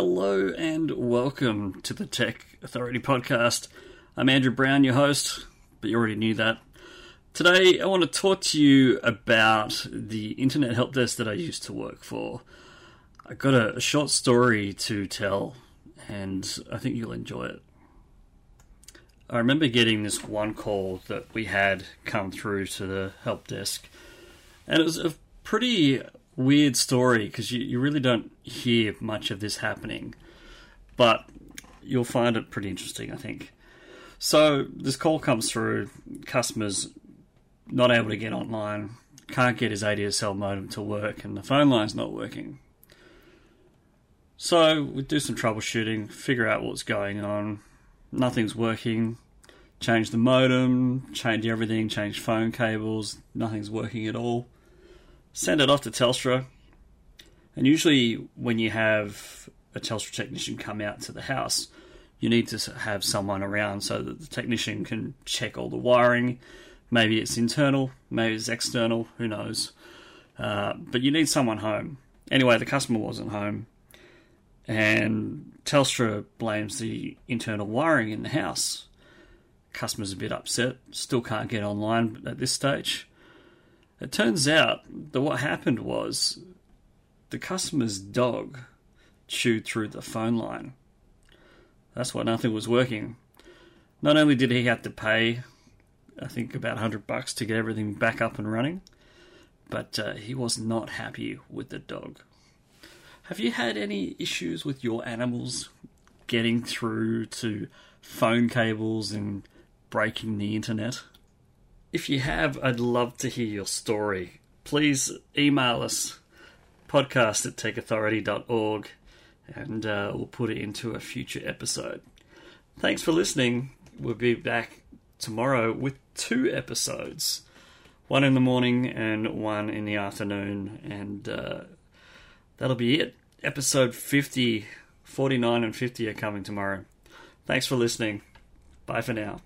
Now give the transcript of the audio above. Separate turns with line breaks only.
Hello and welcome to the Tech Authority Podcast. I'm Andrew Brown, your host, but you already knew that. Today, I want to talk to you about the internet help desk that I used to work for. I got a, a short story to tell, and I think you'll enjoy it. I remember getting this one call that we had come through to the help desk, and it was a pretty weird story because you, you really don't hear much of this happening, but you'll find it pretty interesting, I think. So, this call comes through, customers not able to get online, can't get his ADSL modem to work, and the phone line's not working. So, we do some troubleshooting, figure out what's going on. Nothing's working. Change the modem, change everything, change phone cables, nothing's working at all send it off to Telstra. And usually, when you have a Telstra technician come out to the house, you need to have someone around so that the technician can check all the wiring. Maybe it's internal, maybe it's external, who knows. Uh, but you need someone home. Anyway, the customer wasn't home, and Telstra blames the internal wiring in the house. Customer's a bit upset, still can't get online at this stage. It turns out that what happened was the customer's dog chewed through the phone line. That's why nothing was working. Not only did he have to pay, I think about 100 bucks to get everything back up and running, but uh, he was not happy with the dog. Have you had any issues with your animals getting through to phone cables and breaking the internet? If you have, I'd love to hear your story. Please email us, podcast at techauthority.org, and uh, we'll put it into a future episode. Thanks for listening. We'll be back tomorrow with two episodes one in the morning and one in the afternoon, and uh, that'll be it. Episode 50, 49, and 50 are coming tomorrow. Thanks for listening. Bye for now.